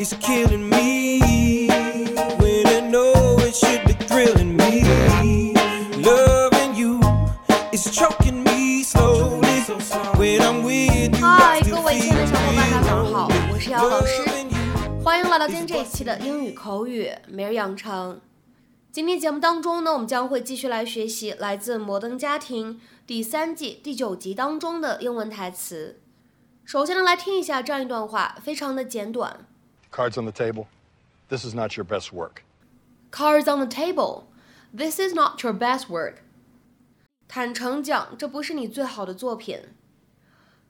is killing me. When I know it should be thrilling me. Loving you is choking me slowly. When I'm with you, 嗨，I 各 still 位亲爱的 feel 小伙伴，大家 real. 早上好，我是姚老师，欢迎来到今天这一期的英语口语每日养成。今天节目当中呢，我们将会继续来学习来自《摩登家庭》第三季第九集当中的英文台词。首先呢，来听一下这样一段话，非常的简短。Cards on the table. This is not your best work. Cards on the table. This is not your best work. 坦诚讲，这不是你最好的作品。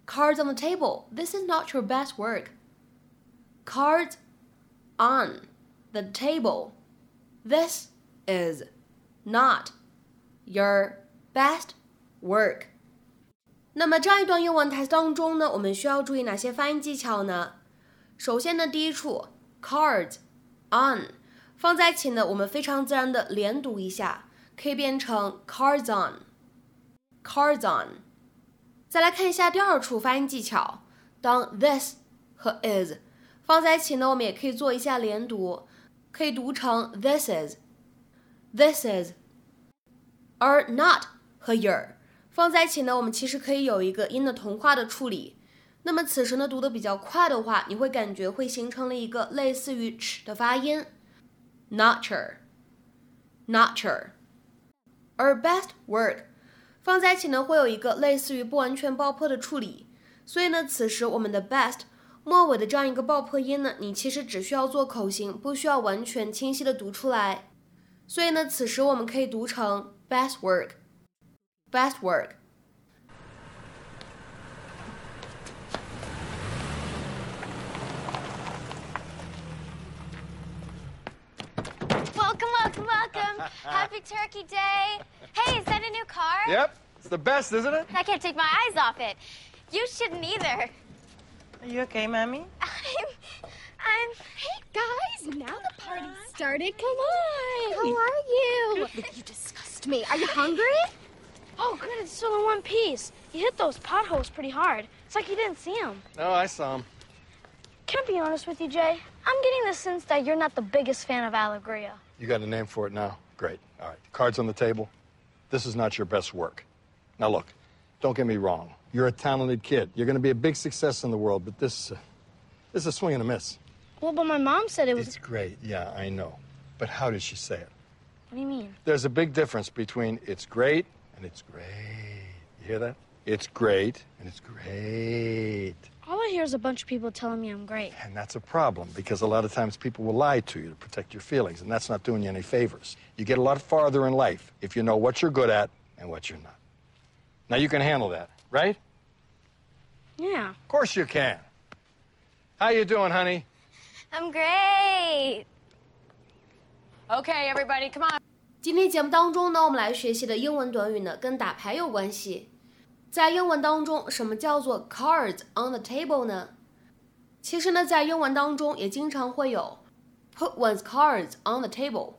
Cards on the table. This is not your best work. Cards on the table. This is not your best work. 那么这样一段英文台词当中呢，我们需要注意哪些发音技巧呢？ 首先呢，第一处 cards on 放在一起呢，我们非常自然的连读一下，可以变成 cards on，cards on。再来看一下第二处发音技巧，当 this 和 is 放在一起呢，我们也可以做一下连读，可以读成 this is，this is。而 not 和 your 放在一起呢，我们其实可以有一个音的同化的处理。那么此时呢，读的比较快的话，你会感觉会形成了一个类似于 ch 的发音，notcher，notcher。而 best word 放在一起呢，会有一个类似于不完全爆破的处理。所以呢，此时我们的 best 末尾的这样一个爆破音呢，你其实只需要做口型，不需要完全清晰的读出来。所以呢，此时我们可以读成 best work，best work。Happy Turkey Day. Hey, is that a new car? Yep. It's the best, isn't it? I can't take my eyes off it. You shouldn't either. Are you okay, Mommy? I'm. I'm. Hey, guys, now the party's started. Come on. How are you? You disgust me. Are you hungry? Oh, good, it's still in one piece. You hit those potholes pretty hard. It's like you didn't see them. Oh, I saw them. Can I be honest with you, Jay? I'm getting the sense that you're not the biggest fan of Allegria. You got a name for it now? Great. All right. Cards on the table. This is not your best work. Now, look, don't get me wrong. You're a talented kid. You're going to be a big success in the world, but this, uh, this is a swing and a miss. Well, but my mom said it was. It's great. Yeah, I know. But how did she say it? What do you mean? There's a big difference between it's great and it's great. You hear that? It's great and it's great. All I hear is a bunch of people telling me I'm great. And that's a problem because a lot of times people will lie to you to protect your feelings, and that's not doing you any favors. You get a lot farther in life if you know what you're good at and what you're not. Now you can handle that, right? Yeah. Of course you can. How you doing, honey? I'm great. Okay, everybody, come on. 今天节目当中呢，我们来学习的英文短语呢，跟打牌有关系。 在英文当中，什么叫做 cards on the table 呢？其实呢，在英文当中也经常会有 put one's cards on the table，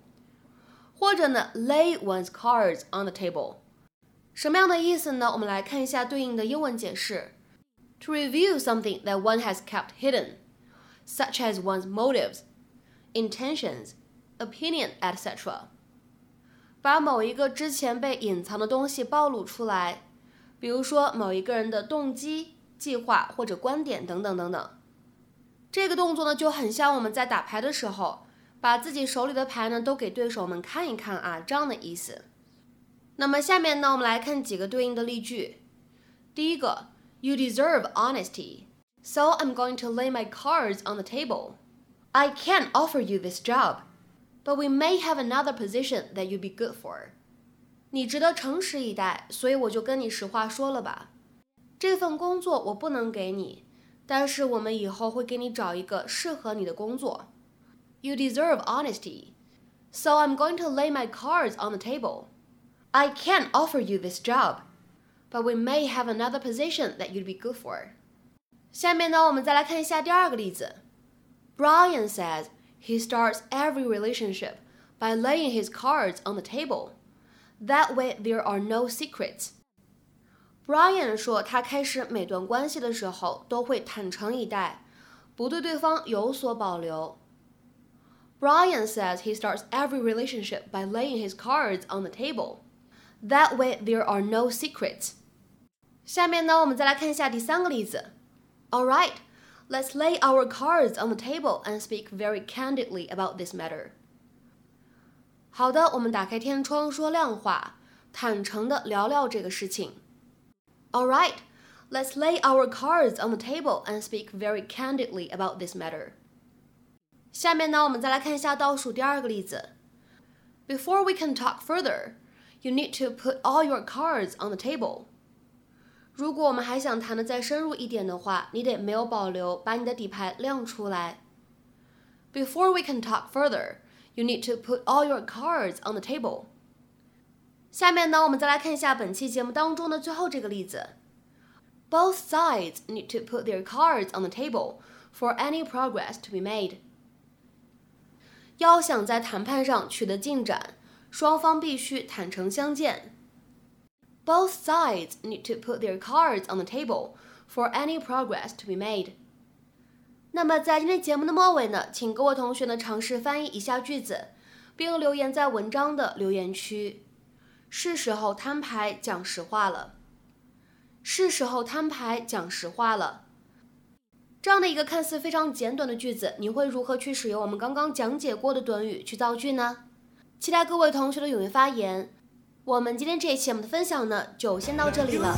或者呢 lay one's cards on the table。什么样的意思呢？我们来看一下对应的英文解释：to reveal something that one has kept hidden, such as one's motives, intentions, opinion, etc. 把某一个之前被隐藏的东西暴露出来， 比如说某一个人的动机、计划或者观点等等等等。这个动作呢，就很像我们在打牌的时候，把自己手里的牌呢都给对手们看一看啊，这样的意思。那么下面呢，我们来看几个对应的例句。第一个，You deserve honesty, so I'm going to lay my cards on the table. I can't offer you this job but we may have another position that you'd be good for. 你值得诚实以待，所以我就跟你实话说了吧。这份工作我不能给你，但是我们以后会给你找一个适合你的工作。You deserve honesty, so I'm going to lay my cards on the table. I can't offer you this job, but we may have another position that you'd be good for. 下面呢，我们再来看一下第二个例子。Brian says he starts every relationship by laying his cards on the table. That way, there are no secrets. Brian 说，他开始每段关系的时候都会坦诚以待， 不对对方有所保留。Brian says he starts every relationship by laying his cards on the table. That way there are no secrets. 下面呢，我们再来看一下第三个例子。All right, let's lay our cards on the table and speak very candidly about this matter. 好的，我们打开天窗说亮话，坦诚的聊聊这个事情。All right, let's lay our cards on the table and speak very candidly about this matter. 下面呢，我们再来看一下倒数第二个例子。Before we can talk further, you need to put all your cards on the table. 如果我们还想谈的再深入一点的话，你得没有保留把你的底牌亮出来。Before we can talk further, you need to put all your cards on the table. 下面呢，我们再来看一下本期节目当中的最后这个例子。Both sides need to put their cards on the table for any progress to be made. 要想在谈判上取得进展，双方必须坦诚相见。Both sides need to put their cards on the table for any progress to be made. 那么在今天节目的末尾呢，请各位同学呢尝试翻译以下句子，并留言在文章的留言区。是时候摊牌讲实话了。是时候摊牌讲实话了。这样的一个看似非常简短的句子，你会如何去使用我们刚刚讲解过的短语去造句呢？期待各位同学的踊跃发言。我们今天这一期我们的分享呢，就先到这里了。